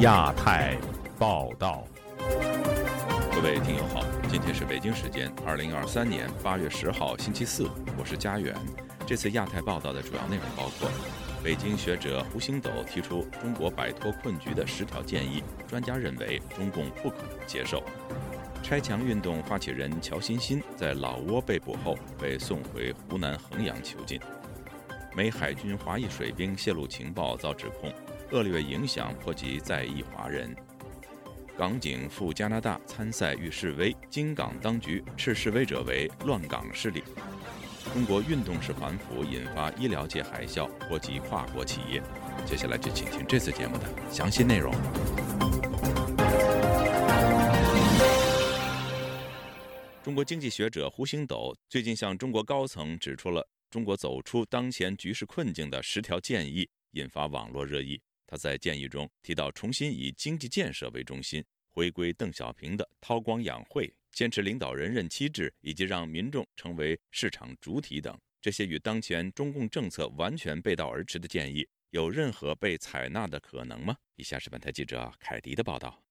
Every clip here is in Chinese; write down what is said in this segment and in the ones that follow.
亚太报道，各位听友好，今天是北京时间二零二三年八月十号星期四，我是佳远。这次亚太报道的主要内容包括：北京学者胡星斗提出中国摆脱困局的十条建议，专家认为中共不可能接受；拆墙运动发起人乔欣欣在老挝被捕后被送回湖南衡阳囚禁；美海军华裔水兵泄露情报遭指控，恶劣影响波及在役华人；港警赴加拿大参赛遇示威，京港当局斥示威者为乱港势力。中国运动式反腐引发医疗界海啸，波及跨国企业。接下来就请听这次节目的详细内容。中国经济学者胡星斗最近向中国高层指出了中国走出当前局势困境的十条建议，引发网络热议。他在建议中提到，重新以经济建设为中心，回归邓小平的韬光养晦。坚持领导人任期制，以及让民众成为市场主体等，这些与当前中共政策完全背道而驰的建议，有任何被采纳的可能吗？以下是本台记者凯迪的报道。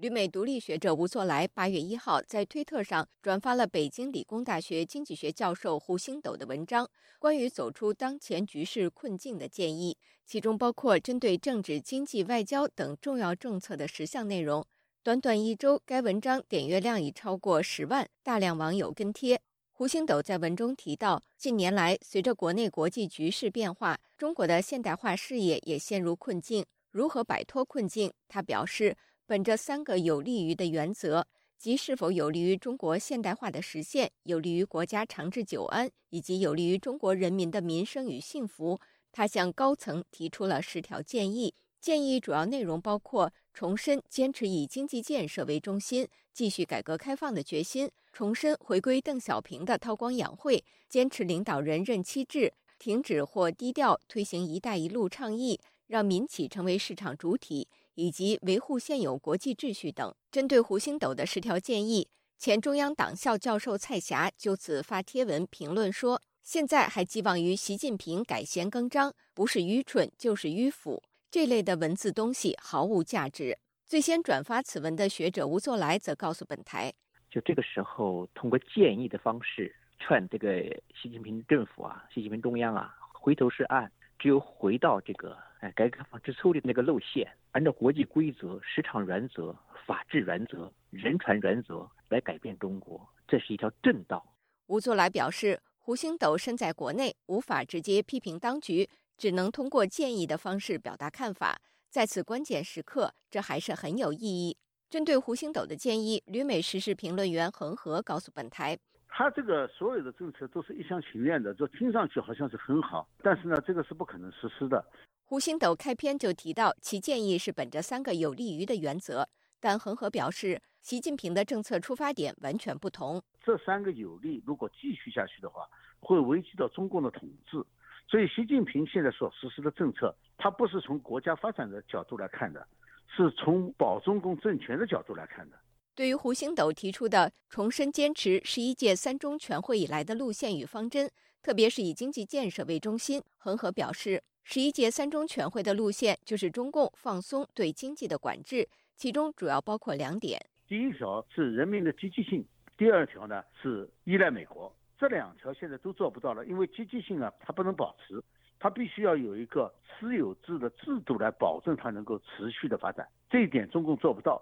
旅美独立学者吴作来八月一号在推特上转发了北京理工大学经济学教授胡星斗的文章，关于走出当前局势困境的建议，其中包括针对政治、经济、外交等重要政策的十项内容。短短一周，该文章点阅量已超过十万，大量网友跟帖。胡星斗在文中提到，近年来随着国内国际局势变化，中国的现代化事业也陷入困境。如何摆脱困境？他表示，本着三个有利于的原则，即是否有利于中国现代化的实现，有利于国家长治久安，以及有利于中国人民的民生与幸福。他向高层提出了十条建议。建议主要内容包括重申坚持以经济建设为中心，继续改革开放的决心；重申回归邓小平的韬光养晦，坚持领导人任期制，停止或低调推行“一带一路”倡议，让民企成为市场主体，以及维护现有国际秩序等。针对胡星斗的十条建议，前中央党校教授蔡霞就此发帖文评论说：“现在还寄望于习近平改弦更张，不是愚蠢就是迂腐。”这类的文字东西毫无价值。最先转发此文的学者吴作来则告诉本台：“就这个时候，通过建议的方式劝这个习近平政府啊，习近平中央啊，回头是岸，只有回到这个哎改革开放之初的那个路线，按照国际规则、市场原则、法治原则、人权原则来改变中国，这是一条正道。”吴作来表示，胡星斗身在国内，无法直接批评当局。只能通过建议的方式表达看法，在此关键时刻，这还是很有意义。针对胡星斗的建议，旅美时事评论员恒河告诉本台：“他这个所有的政策都是一厢情愿的，就听上去好像是很好，但是呢，这个是不可能实施的。”胡星斗开篇就提到，其建议是本着三个有利于的原则，但恒河表示，习近平的政策出发点完全不同。这三个有利，如果继续下去的话，会危及到中共的统治。所以，习近平现在所实施的政策，他不是从国家发展的角度来看的，是从保中共政权的角度来看的。对于胡星斗提出的重申坚持十一届三中全会以来的路线与方针，特别是以经济建设为中心，恒河表示，十一届三中全会的路线就是中共放松对经济的管制，其中主要包括两点：第一条是人民的积极性，第二条呢是依赖美国。这两条现在都做不到了，因为积极性啊，它不能保持，它必须要有一个私有制的制度来保证它能够持续的发展。这一点中共做不到。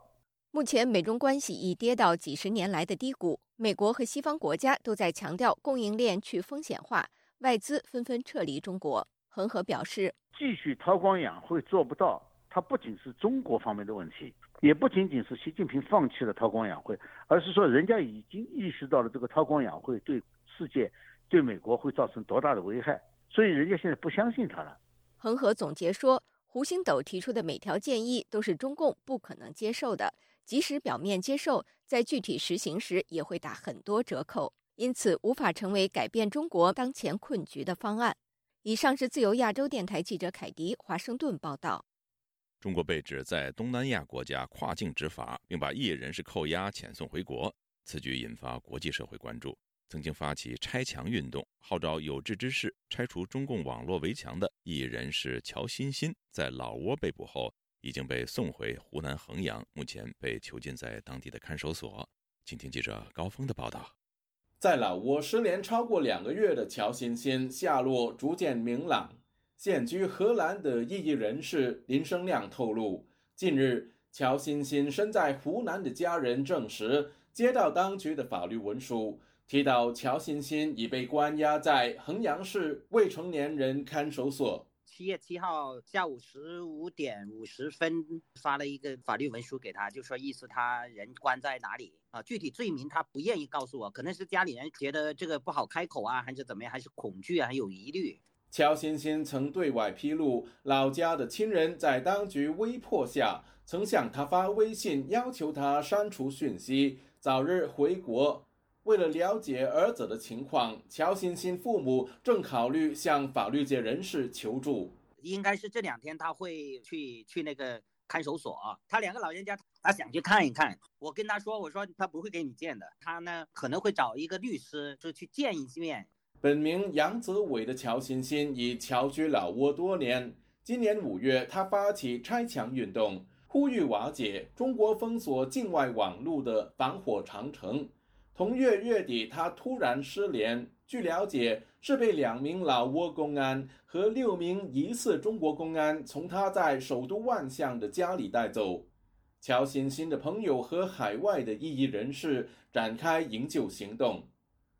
目前美中关系已跌到几十年来的低谷，美国和西方国家都在强调供应链去风险化，外资纷纷撤离中国。恒河表示，继续韬光养晦做不到，它不仅是中国方面的问题。也不仅仅是习近平放弃了韬光养晦，而是说人家已经意识到了这个韬光养晦对世界、对美国会造成多大的危害，所以人家现在不相信他了。恒河总结说，胡星斗提出的每条建议都是中共不可能接受的，即使表面接受，在具体实行时也会打很多折扣，因此无法成为改变中国当前困局的方案。以上是自由亚洲电台记者凯迪华盛顿报道。中国被指在东南亚国家跨境执法，并把异人士扣押遣送回国，此举引发国际社会关注。曾经发起拆墙运动，号召有志之士拆除中共网络围墙的异议人士乔欣欣，在老挝被捕后，已经被送回湖南衡阳，目前被囚禁在当地的看守所。请听记者高峰的报道。在老挝失联超过两个月的乔欣欣下落逐渐明朗。现居荷兰的异议人士林生亮透露，近日乔欣欣身在湖南的家人证实，接到当局的法律文书，提到乔欣欣已被关押在衡阳市未成年人看守所。七月七号下午十五点五十分发了一个法律文书给他，就说意思他人关在哪里啊？具体罪名他不愿意告诉我，可能是家里人觉得这个不好开口啊，还是怎么样，还是恐惧啊，还有疑虑。乔欣欣曾对外披露，老家的亲人在当局威迫下，曾向他发微信要求他删除讯息，早日回国。为了了解儿子的情况，乔欣欣父母正考虑向法律界人士求助。应该是这两天他会去去那个看守所，他两个老人家他想去看一看。我跟他说，我说他不会给你见的，他呢可能会找一个律师，就去见一面。本名杨泽伟的乔欣欣已侨居老挝多年。今年五月，他发起拆墙运动，呼吁瓦解中国封锁境外网络的防火长城。同月月底，他突然失联。据了解，是被两名老挝公安和六名疑似中国公安从他在首都万象的家里带走。乔欣欣的朋友和海外的异议人士展开营救行动。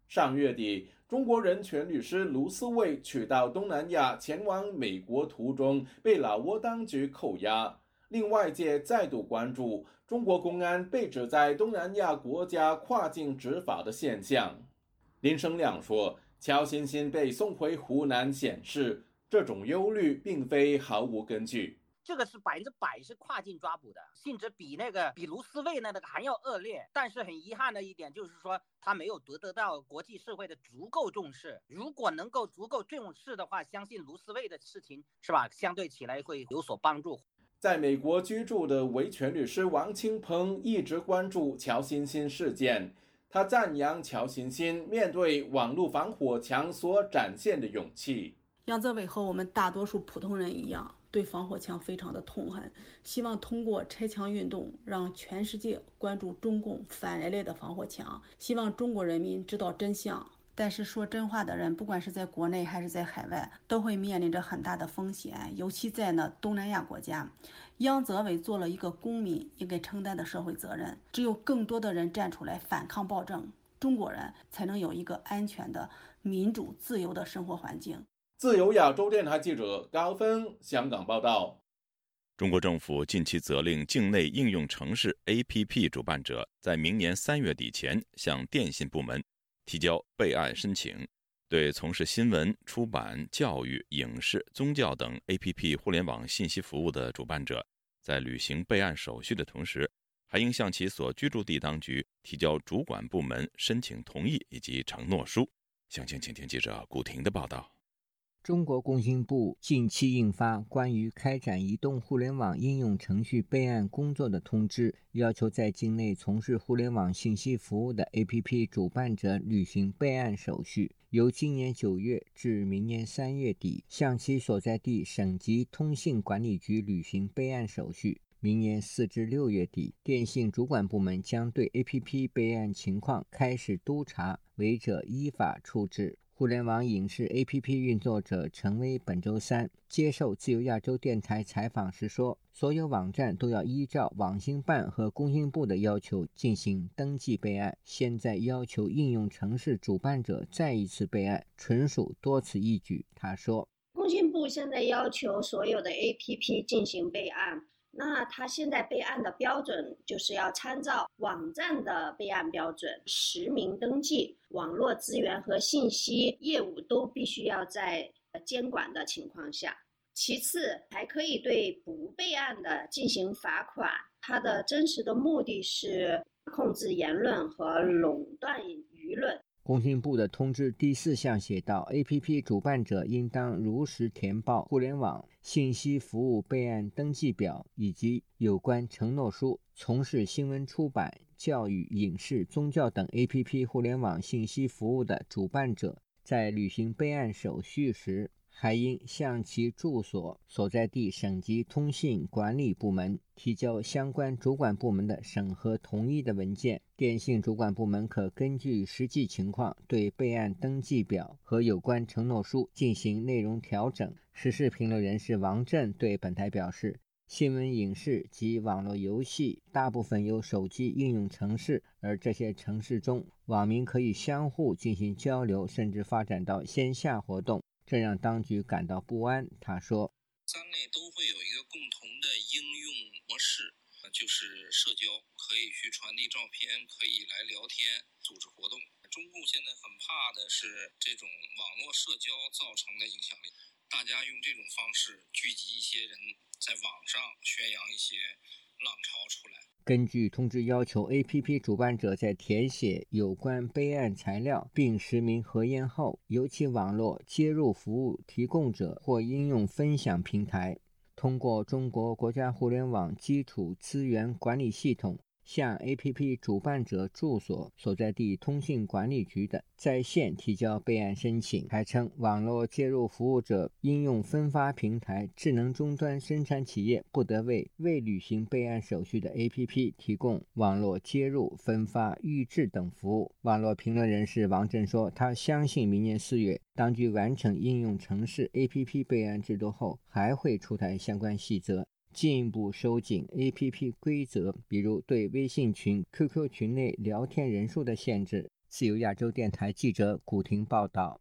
上月底，中国人权律师卢思卫取到东南亚前往美国途中被老挝当局扣押。令外界再度关注中国公安被指在东南亚国家跨境执法的现象。林生亮说：“乔欣欣被送回湖南，显示这种忧虑并非毫无根据。这个是百分之百是跨境抓捕的，性质比那个比卢思卫那那个还要恶劣。但是很遗憾的一点就是说，他没有得得到国际社会的足够重视。如果能够足够重视的话，相信卢思卫的事情是吧，相对起来会有所帮助。”在美国居住的维权律师王清鹏一直关注乔欣欣事件。他赞扬乔欣欣面对网络防火墙所展现的勇气。杨泽伟和我们大多数普通人一样，对防火墙非常的痛恨，希望通过拆墙运动让全世界关注中共反人类的防火墙，希望中国人民知道真相。但是说真话的人，不管是在国内还是在海外，都会面临着很大的风险，尤其在呢东南亚国家。央泽伟做了一个公民应该承担的社会责任，只有更多的人站出来反抗暴政，中国人才能有一个安全的、民主、自由的生活环境。自由亚洲电台记者高峰香港报道：中国政府近期责令境内应用城市 APP 主办者在明年三月底前向电信部门。提交备案申请，对从事新闻、出版、教育、影视、宗教等 APP 互联网信息服务的主办者，在履行备案手续的同时，还应向其所居住地当局提交主管部门申请同意以及承诺书。详情，请听记者古婷的报道。中国工信部近期印发关于开展移动互联网应用程序备案工作的通知，要求在境内从事互联网信息服务的 APP 主办者履行备案手续，由今年九月至明年三月底向其所在地省级通信管理局履行备案手续。明年四至六月底，电信主管部门将对 APP 备案情况开始督查，违者依法处置。互联网影视 APP 运作者陈威本周三接受自由亚洲电台采访时说：“所有网站都要依照网信办和工信部的要求进行登记备案。现在要求应用城市主办者再一次备案，纯属多此一举。”他说：“工信部现在要求所有的 APP 进行备案。”那他现在备案的标准就是要参照网站的备案标准，实名登记，网络资源和信息业务都必须要在监管的情况下。其次，还可以对不备案的进行罚款。它的真实的目的是控制言论和垄断舆论。工信部的通知第四项写道：A.P.P. 主办者应当如实填报互联网信息服务备案登记表以及有关承诺书，从事新闻出版、教育、影视、宗教等 APP 互联网信息服务的主办者，在履行备案手续时，还应向其住所所在地省级通信管理部门提交相关主管部门的审核同意的文件。电信主管部门可根据实际情况对备案登记表和有关承诺书进行内容调整。时事评论人士王震对本台表示：“新闻、影视及网络游戏大部分由手机应用程式，而这些程式中，网民可以相互进行交流，甚至发展到线下活动。”这让当局感到不安。他说：“三类都会有一个共同的应用模式，就是社交，可以去传递照片，可以来聊天、组织活动。中共现在很怕的是这种网络社交造成的影响力，大家用这种方式聚集一些人，在网上宣扬一些浪潮出来。”根据通知要求，APP 主办者在填写有关备案材料并实名核验后，由其网络接入服务提供者或应用分享平台，通过中国国家互联网基础资源管理系统。向 A.P.P 主办者住所所在地通信管理局等在线提交备案申请。还称，网络接入服务者应用分发平台智能终端生产企业不得为未履行备案手续的 A.P.P 提供网络接入、分发、预置等服务。网络评论人士王震说：“他相信明年四月当局完成应用城市 A.P.P 备案制度后，还会出台相关细则。”进一步收紧 APP 规则，比如对微信群、QQ 群内聊天人数的限制。自由亚洲电台记者古婷报道。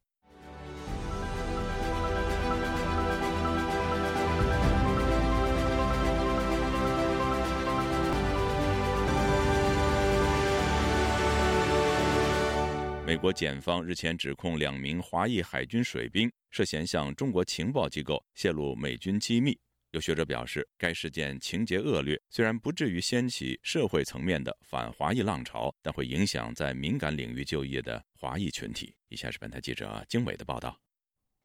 美国检方日前指控两名华裔海军水兵涉嫌向中国情报机构泄露美军机密。有学者表示，该事件情节恶劣，虽然不至于掀起社会层面的反华裔浪潮，但会影响在敏感领域就业的华裔群体。以下是本台记者经纬的报道。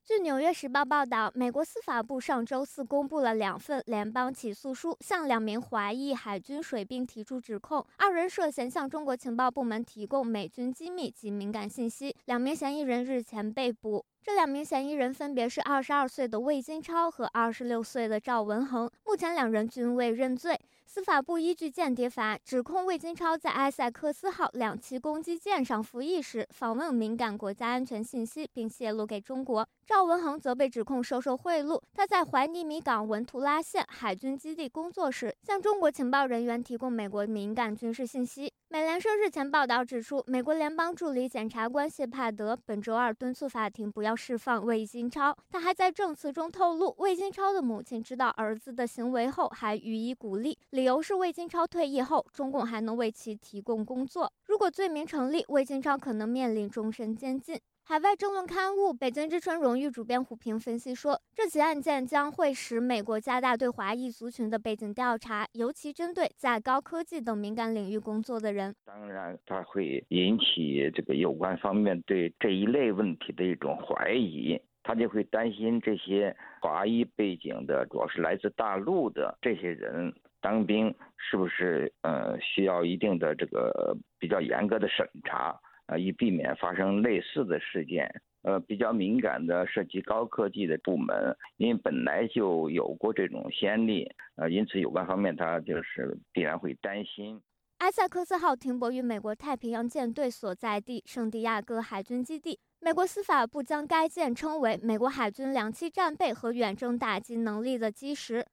据《纽约时报》报道，美国司法部上周四公布了两份联邦起诉书，向两名华裔海军水兵提出指控，二人涉嫌向中国情报部门提供美军机密及敏感信息。两名嫌疑人日前被捕。这两名嫌疑人分别是二十二岁的魏金超和二十六岁的赵文恒，目前两人均未认罪。司法部依据间谍法指控魏金超在埃塞克斯号两栖攻击舰上服役时访问敏感国家安全信息，并泄露给中国。赵文恒则被指控收受贿赂，他在怀尼米港文图拉县海军基地工作时，向中国情报人员提供美国敏感军事信息。美联社日前报道指出，美国联邦助理检察官谢帕德本周二敦促法庭不要释放魏金超。他还在证词中透露，魏金超的母亲知道儿子的行为后，还予以鼓励，理由是魏金超退役后，中共还能为其提供工作。如果罪名成立，魏金超可能面临终身监禁。海外争论刊物《北京之春》荣誉主编胡平分析说，这起案件将会使美国加大对华裔族群的背景调查，尤其针对在高科技等敏感领域工作的人。当然，它会引起这个有关方面对这一类问题的一种怀疑，他就会担心这些华裔背景的，主要是来自大陆的这些人当兵，是不是呃需要一定的这个比较严格的审查。啊，以避免发生类似的事件。呃，比较敏感的涉及高科技的部门，因为本来就有过这种先例，呃，因此有关方面他就是必然会担心。埃塞克斯号停泊于美国太平洋舰队所在地圣地亚哥海军基地。美国司法部将该舰称为美国海军两栖战备和远征打击能力的基石。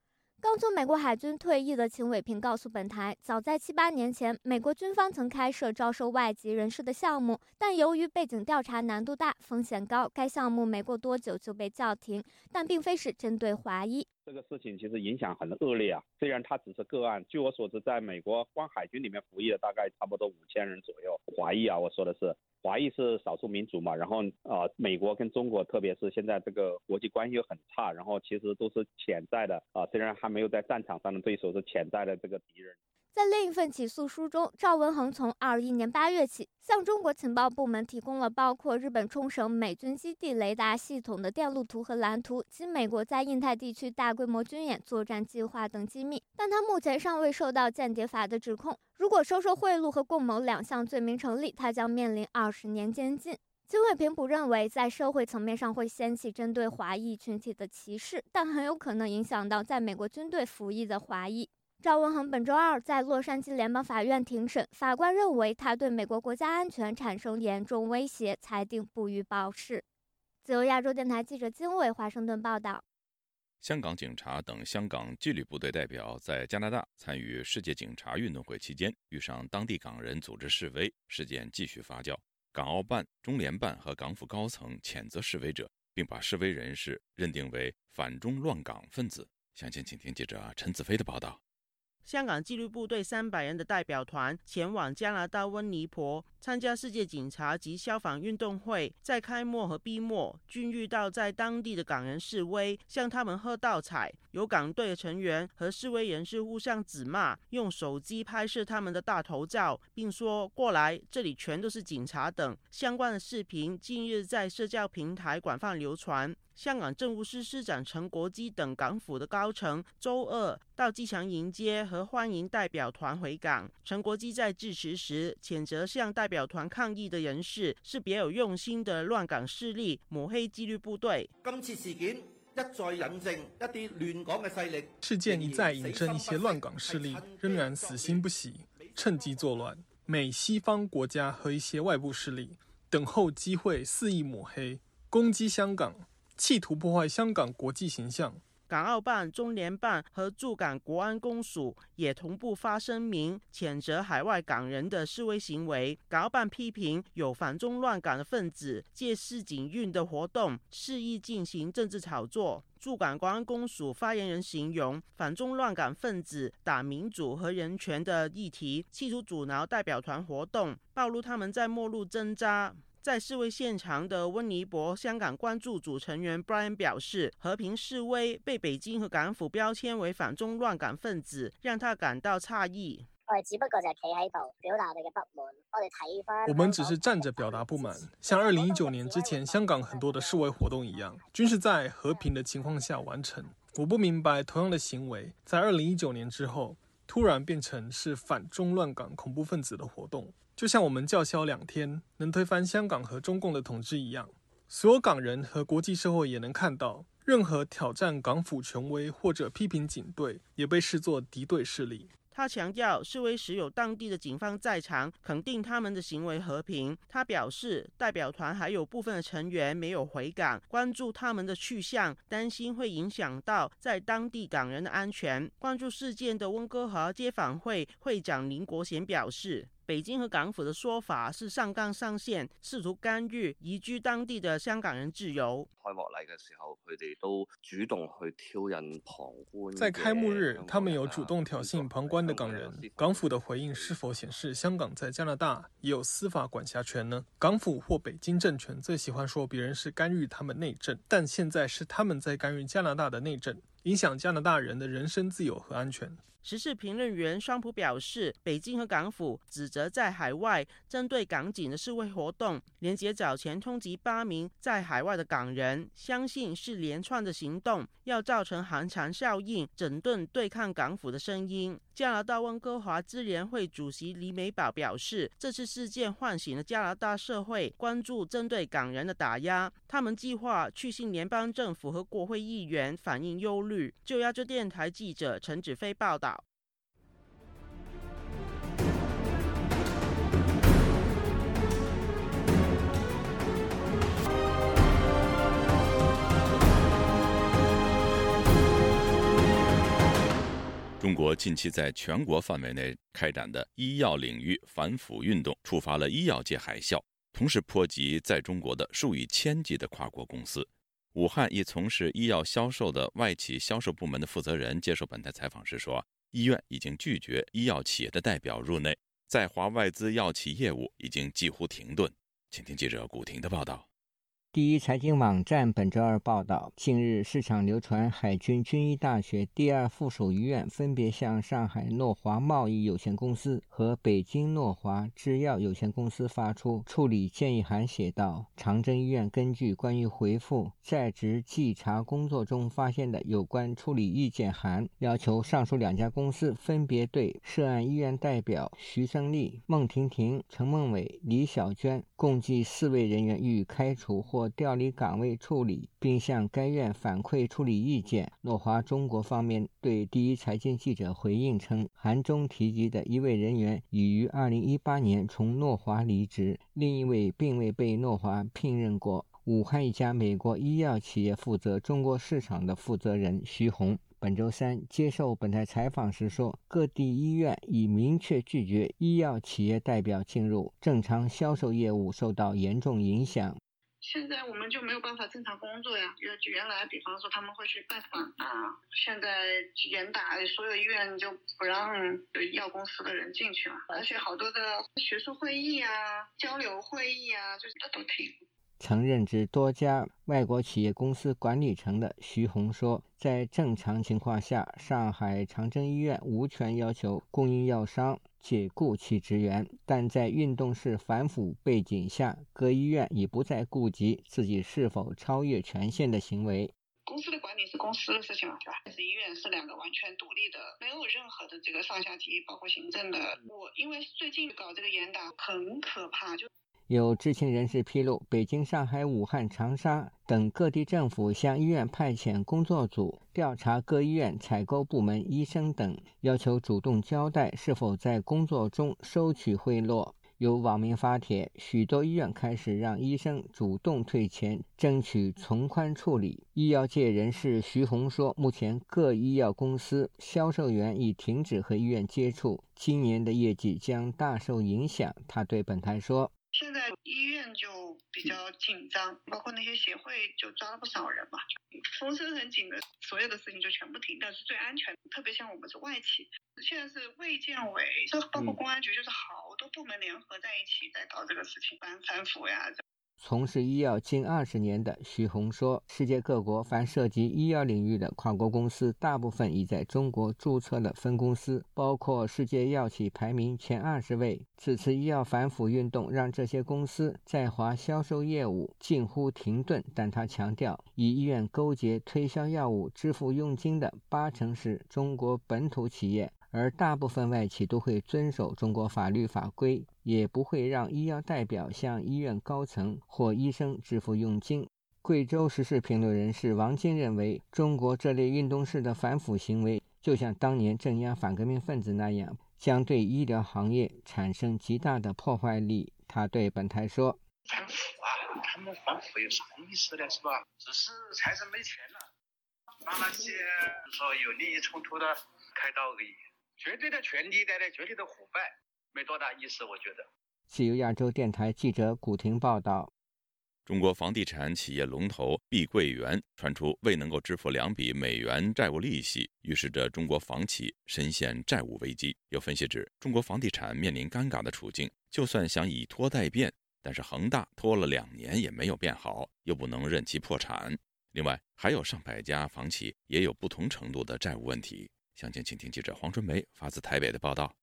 刚从美国海军退役的秦伟平告诉本台，早在七八年前，美国军方曾开设招收外籍人士的项目，但由于背景调查难度大、风险高，该项目没过多久就被叫停。但并非是针对华裔。这个事情其实影响很恶劣啊，虽然它只是个案。据我所知，在美国光海军里面服役的大概差不多五千人左右。华裔啊，我说的是华裔是少数民族嘛。然后呃，美国跟中国，特别是现在这个国际关系又很差，然后其实都是潜在的啊，虽然还没有在战场上的对手，是潜在的这个敌人。在另一份起诉书中，赵文恒从二一年八月起向中国情报部门提供了包括日本冲绳美军基地雷达系统的电路图和蓝图及美国在印太地区大规模军演作战计划等机密，但他目前尚未受到间谍法的指控。如果收受贿赂和共谋两项罪名成立，他将面临二十年监禁。金伟平不认为在社会层面上会掀起针对华裔群体的歧视，但很有可能影响到在美国军队服役的华裔。赵文恒本周二在洛杉矶联邦法院庭审，法官认为他对美国国家安全产生严重威胁，裁定不予保释。自由亚洲电台记者金伟华盛顿报道。香港警察等香港纪律部队代表在加拿大参与世界警察运动会期间，遇上当地港人组织示威，事件继续发酵。港澳办、中联办和港府高层谴责示威者，并把示威人士认定为反中乱港分子。详情，请听记者陈子飞的报道。香港纪律部队三百人的代表团前往加拿大温尼婆参加世界警察及消防运动会，在开幕和闭幕均遇到在当地的港人示威，向他们喝倒彩。有港队成员和示威人士互相指骂，用手机拍摄他们的大头照，并说“过来，这里全都是警察”等相关的视频，近日在社交平台广泛流传。香港政务司司长陈国基等港府的高层周二到机场迎接和欢迎代表团回港。陈国基在致辞时谴责向代表团抗议的人士是别有用心的乱港势力，抹黑纪律部队。今次事件一再引证一啲乱港嘅势力，事件一再引证一些乱港势力仍然死心不息，趁机作乱。美西方国家和一些外部势力等候机会肆意抹黑、攻击香港。企图破坏香港国际形象。港澳办、中联办和驻港国安公署也同步发声明，谴责海外港人的示威行为。港澳办批评有反中乱港的分子借市警运的活动，肆意进行政治炒作。驻港国安公署发言人形容，反中乱港分子打民主和人权的议题，企图阻挠代表团活动，暴露他们在末路挣扎。在示威现场的温尼伯香港关注组成员 Brian 表示，和平示威被北京和港府标签为反中乱港分子，让他感到诧异。我哋只不过就企喺度表达我哋嘅不满。我哋睇翻，我们只是站着表达不满，像二零一九年之前香港很多的示威活动一样，均是在和平的情况下完成。我不明白同样的行为在二零一九年之后突然变成是反中乱港恐怖分子的活动。就像我们叫嚣两天能推翻香港和中共的统治一样，所有港人和国际社会也能看到，任何挑战港府权威或者批评警队，也被视作敌对势力。他强调，示威时有当地的警方在场，肯定他们的行为和平。他表示，代表团还有部分的成员没有回港，关注他们的去向，担心会影响到在当地港人的安全。关注事件的温哥华街访会会长林国贤表示。北京和港府的说法是上纲上线，试图干预移居当地的香港人自由。开幕礼嘅时候，佢哋都主动去挑衅旁观。在开幕日，他们有主动挑衅旁观的港人。港府的回应是否显示香港在加拿大也有司法管辖权呢？港府或北京政权最喜欢说别人是干预他们内政，但现在是他们在干预加拿大的内政，影响加拿大人的人身自由和安全。时事评论员双普表示，北京和港府指责在海外针对港警的示威活动，连接早前通缉八名在海外的港人，相信是连串的行动，要造成寒蝉效应，整顿对抗港府的声音。加拿大温哥华支联会主席李美宝表示，这次事件唤醒了加拿大社会关注针对港人的打压，他们计划去信联邦政府和国会议员反映忧虑。就亚洲电台记者陈子飞报道。中国近期在全国范围内开展的医药领域反腐运动，触发了医药界海啸，同时波及在中国的数以千计的跨国公司。武汉一从事医药销售的外企销售部门的负责人接受本台采访时说：“医院已经拒绝医药企业的代表入内，在华外资药企业务已经几乎停顿。”请听记者古婷的报道。第一财经网站本周二报道，近日市场流传海军军医大学第二附属医院分别向上海诺华贸易有限公司和北京诺华制药有限公司发出处理建议函，写道：长征医院根据关于回复在职稽查工作中发现的有关处理意见函，要求上述两家公司分别对涉案医院代表徐胜利、孟婷婷、陈梦伟、李小娟共计四位人员予以开除或。或调离岗位处理，并向该院反馈处理意见。诺华中国方面对第一财经记者回应称，函中提及的一位人员已于2018年从诺华离职，另一位并未被诺华聘任过。武汉一家美国医药企业负责中国市场的负责人徐红本周三接受本台采访时说，各地医院已明确拒绝医药企业代表进入，正常销售业务受到严重影响。现在我们就没有办法正常工作呀。原原来，比方说他们会去拜访啊，现在严打，所有医院就不让有医药公司的人进去了，而且好多的学术会议啊、交流会议啊，就是都停。曾任职多家外国企业公司管理层的徐红说，在正常情况下，上海长征医院无权要求供应药商。解雇其职员，但在运动式反腐背景下，各医院已不再顾及自己是否超越权限的行为。公司的管理是公司的事情了，对吧？但是医院是两个完全独立的，没有任何的这个上下级，包括行政的。我因为最近搞这个严打很可怕，就。有知情人士披露，北京、上海、武汉、长沙等各地政府向医院派遣工作组调查各医院采购部门医生等，要求主动交代是否在工作中收取贿赂。有网民发帖，许多医院开始让医生主动退钱，争取从宽处理。医药界人士徐红说，目前各医药公司销售员已停止和医院接触，今年的业绩将大受影响。他对本台说。现在医院就比较紧张，包括那些协会就抓了不少人嘛，风声很紧的，所有的事情就全部停掉，是最安全的。特别像我们是外企，现在是卫健委，这包括公安局，就是好多部门联合在一起在搞这个事情，反反腐呀。从事医药近二十年的徐红说：“世界各国凡涉及医药领域的跨国公司，大部分已在中国注册了分公司，包括世界药企排名前二十位。此次医药反腐运动让这些公司在华销售业务近乎停顿。但他强调，与医院勾结推销药物、支付佣金的八成是中国本土企业。”而大部分外企都会遵守中国法律法规，也不会让医药代表向医院高层或医生支付佣金。贵州时事评论人士王晶认为，中国这类运动式的反腐行为，就像当年镇压反革命分子那样，将对医疗行业产生极大的破坏力。他对本台说：“反腐啊，他们反腐有啥意思呢？是吧？只是财政没钱了，把那些说有利益冲突的开刀而已。”绝对的权力带来绝对的腐败，没多大意思，我觉得。自由亚洲电台记者古婷报道：中国房地产企业龙头碧桂园传出未能够支付两笔美元债务利息，预示着中国房企深陷债务危机。有分析指，中国房地产面临尴尬的处境，就算想以拖代变，但是恒大拖了两年也没有变好，又不能任其破产。另外，还有上百家房企也有不同程度的债务问题。详情，请听记者黄春梅发自台北的报道。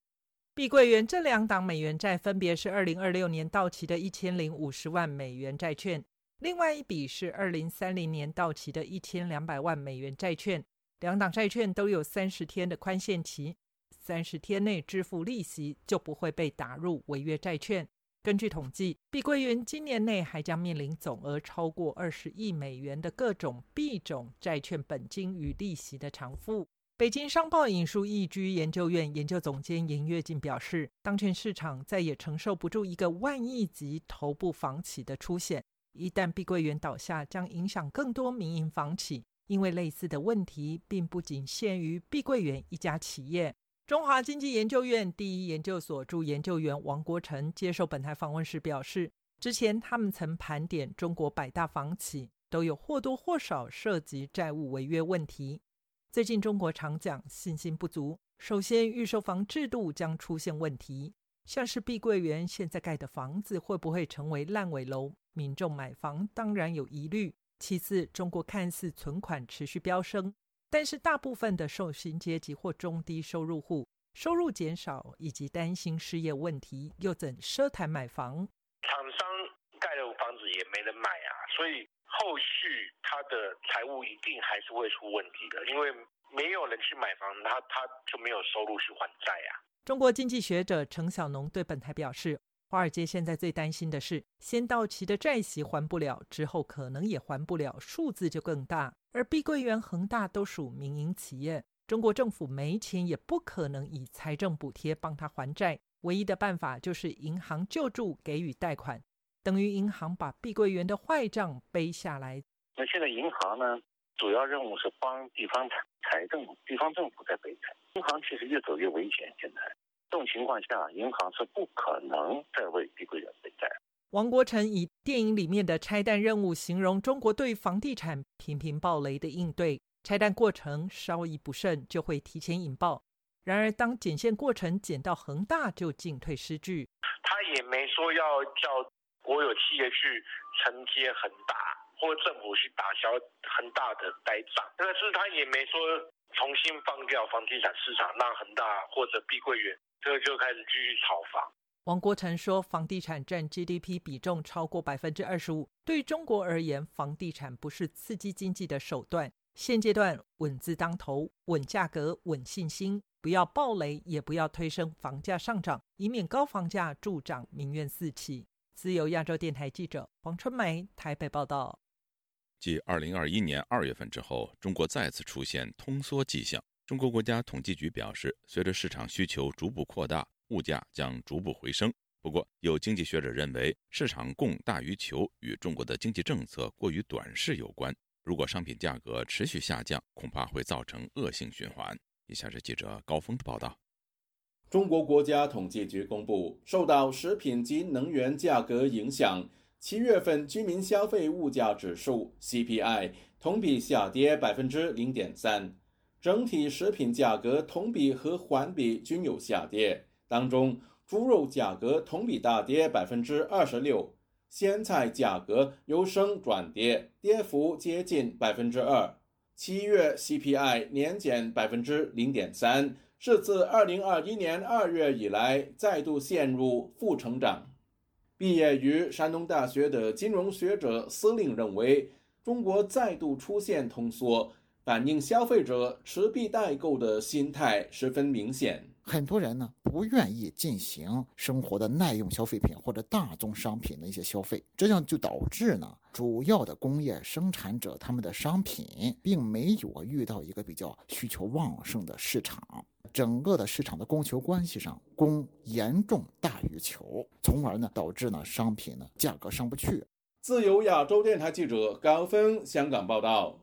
碧桂园这两档美元债分别是二零二六年到期的一千零五十万美元债券，另外一笔是二零三零年到期的一千两百万美元债券。两档债券都有三十天的宽限期，三十天内支付利息就不会被打入违约债券。根据统计，碧桂园今年内还将面临总额超过二十亿美元的各种币种债券本金与利息的偿付。北京商报引述易居研究院研究总监严跃进表示，当前市场再也承受不住一个万亿级头部房企的出现。一旦碧桂园倒下，将影响更多民营房企，因为类似的问题并不仅限于碧桂园一家企业。中华经济研究院第一研究所驻研究员王国成接受本台访问时表示，之前他们曾盘点中国百大房企，都有或多或少涉及债务违约问题。最近中国常讲信心不足，首先预售房制度将出现问题，像是碧桂园现在盖的房子会不会成为烂尾楼？民众买房当然有疑虑。其次，中国看似存款持续飙升，但是大部分的受薪阶级或中低收入户收入减少，以及担心失业问题，又怎奢谈买房？厂商盖的房子也没人买啊，所以后续他的财务一定还是会出问题的，因为没有人去买房，他他就没有收入去还债呀。中国经济学者程小农对本台表示，华尔街现在最担心的是，先到期的债息还不了，之后可能也还不了，数字就更大。而碧桂园、恒大都属民营企业，中国政府没钱，也不可能以财政补贴帮他还债，唯一的办法就是银行救助，给予贷款，等于银行把碧桂园的坏账背下来。那现在银行呢，主要任务是帮地方财财政，地方政府在背债。银行其实越走越危险。现在这种情况下，银行是不可能再为碧桂园背债。王国成以电影里面的拆弹任务形容中国对房地产频频暴雷的应对，拆弹过程稍一不慎就会提前引爆。然而，当剪线过程剪到恒大，就进退失据。他也没说要叫国有企业去承接恒大，或政府去打消恒大的呆账，但是他也没说。重新放掉房地产市场，让恒大或者碧桂园，这个就开始继续炒房。王国成说，房地产占 GDP 比重超过百分之二十五，对中国而言，房地产不是刺激经济的手段。现阶段稳字当头，稳价格，稳信心，不要暴雷，也不要推升房价上涨，以免高房价助长民怨四起。自由亚洲电台记者黄春梅台北报道。继2021年2月份之后，中国再次出现通缩迹象。中国国家统计局表示，随着市场需求逐步扩大，物价将逐步回升。不过，有经济学者认为，市场供大于求与中国的经济政策过于短视有关。如果商品价格持续下降，恐怕会造成恶性循环。以下是记者高峰的报道：中国国家统计局公布，受到食品及能源价格影响。七月份居民消费物价指数 CPI 同比下跌百分之零点三，整体食品价格同比和环比均有下跌。当中，猪肉价格同比大跌百分之二十六，鲜菜价格由升转跌，跌幅接近百分之二。七月 CPI 年减百分之零点三，是自二零二一年二月以来再度陷入负成长。毕业于山东大学的金融学者司令认为，中国再度出现通缩，反映消费者持币待购的心态十分明显。很多人呢不愿意进行生活的耐用消费品或者大宗商品的一些消费，这样就导致呢主要的工业生产者他们的商品并没有遇到一个比较需求旺盛的市场。整个的市场的供求关系上，供严重大于求，从而呢导致呢商品呢价格上不去。自由亚洲电台记者高峰香港报道。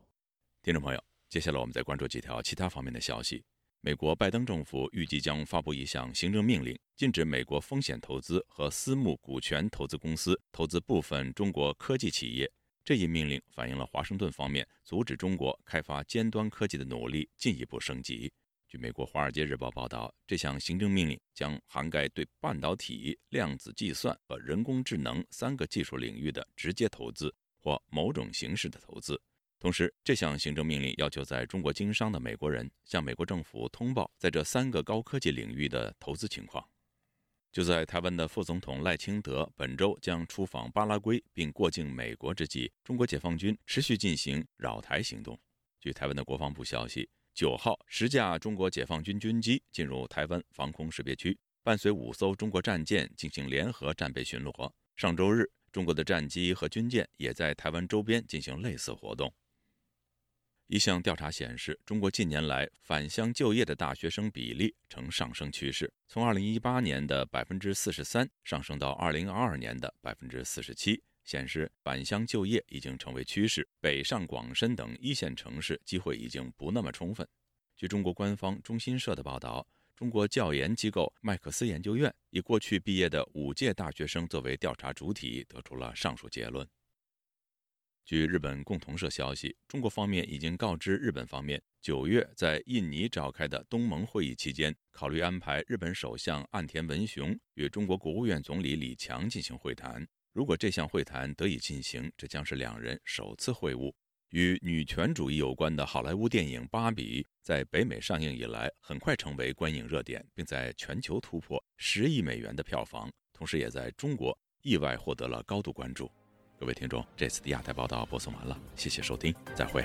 听众朋友，接下来我们再关注几条其他方面的消息。美国拜登政府预计将发布一项行政命令，禁止美国风险投资和私募股权投资公司投资部分中国科技企业。这一命令反映了华盛顿方面阻止中国开发尖端科技的努力进一步升级。据美国《华尔街日报》报道，这项行政命令将涵盖对半导体、量子计算和人工智能三个技术领域的直接投资或某种形式的投资。同时，这项行政命令要求在中国经商的美国人向美国政府通报在这三个高科技领域的投资情况。就在台湾的副总统赖清德本周将出访巴拉圭并过境美国之际，中国解放军持续进行扰台行动。据台湾的国防部消息。九号，十架中国解放军军机进入台湾防空识别区，伴随五艘中国战舰进行联合战备巡逻。上周日，中国的战机和军舰也在台湾周边进行类似活动。一项调查显示，中国近年来返乡就业的大学生比例呈上升趋势，从2018年的百分之四十三上升到2022年的百分之四十七。显示返乡就业已经成为趋势，北上广深等一线城市机会已经不那么充分。据中国官方中新社的报道，中国教研机构麦克斯研究院以过去毕业的五届大学生作为调查主体，得出了上述结论。据日本共同社消息，中国方面已经告知日本方面，九月在印尼召开的东盟会议期间，考虑安排日本首相岸田文雄与中国国务院总理李强进行会谈。如果这项会谈得以进行，这将是两人首次会晤。与女权主义有关的好莱坞电影《芭比》在北美上映以来，很快成为观影热点，并在全球突破十亿美元的票房，同时也在中国意外获得了高度关注。各位听众，这次的亚太报道播送完了，谢谢收听，再会。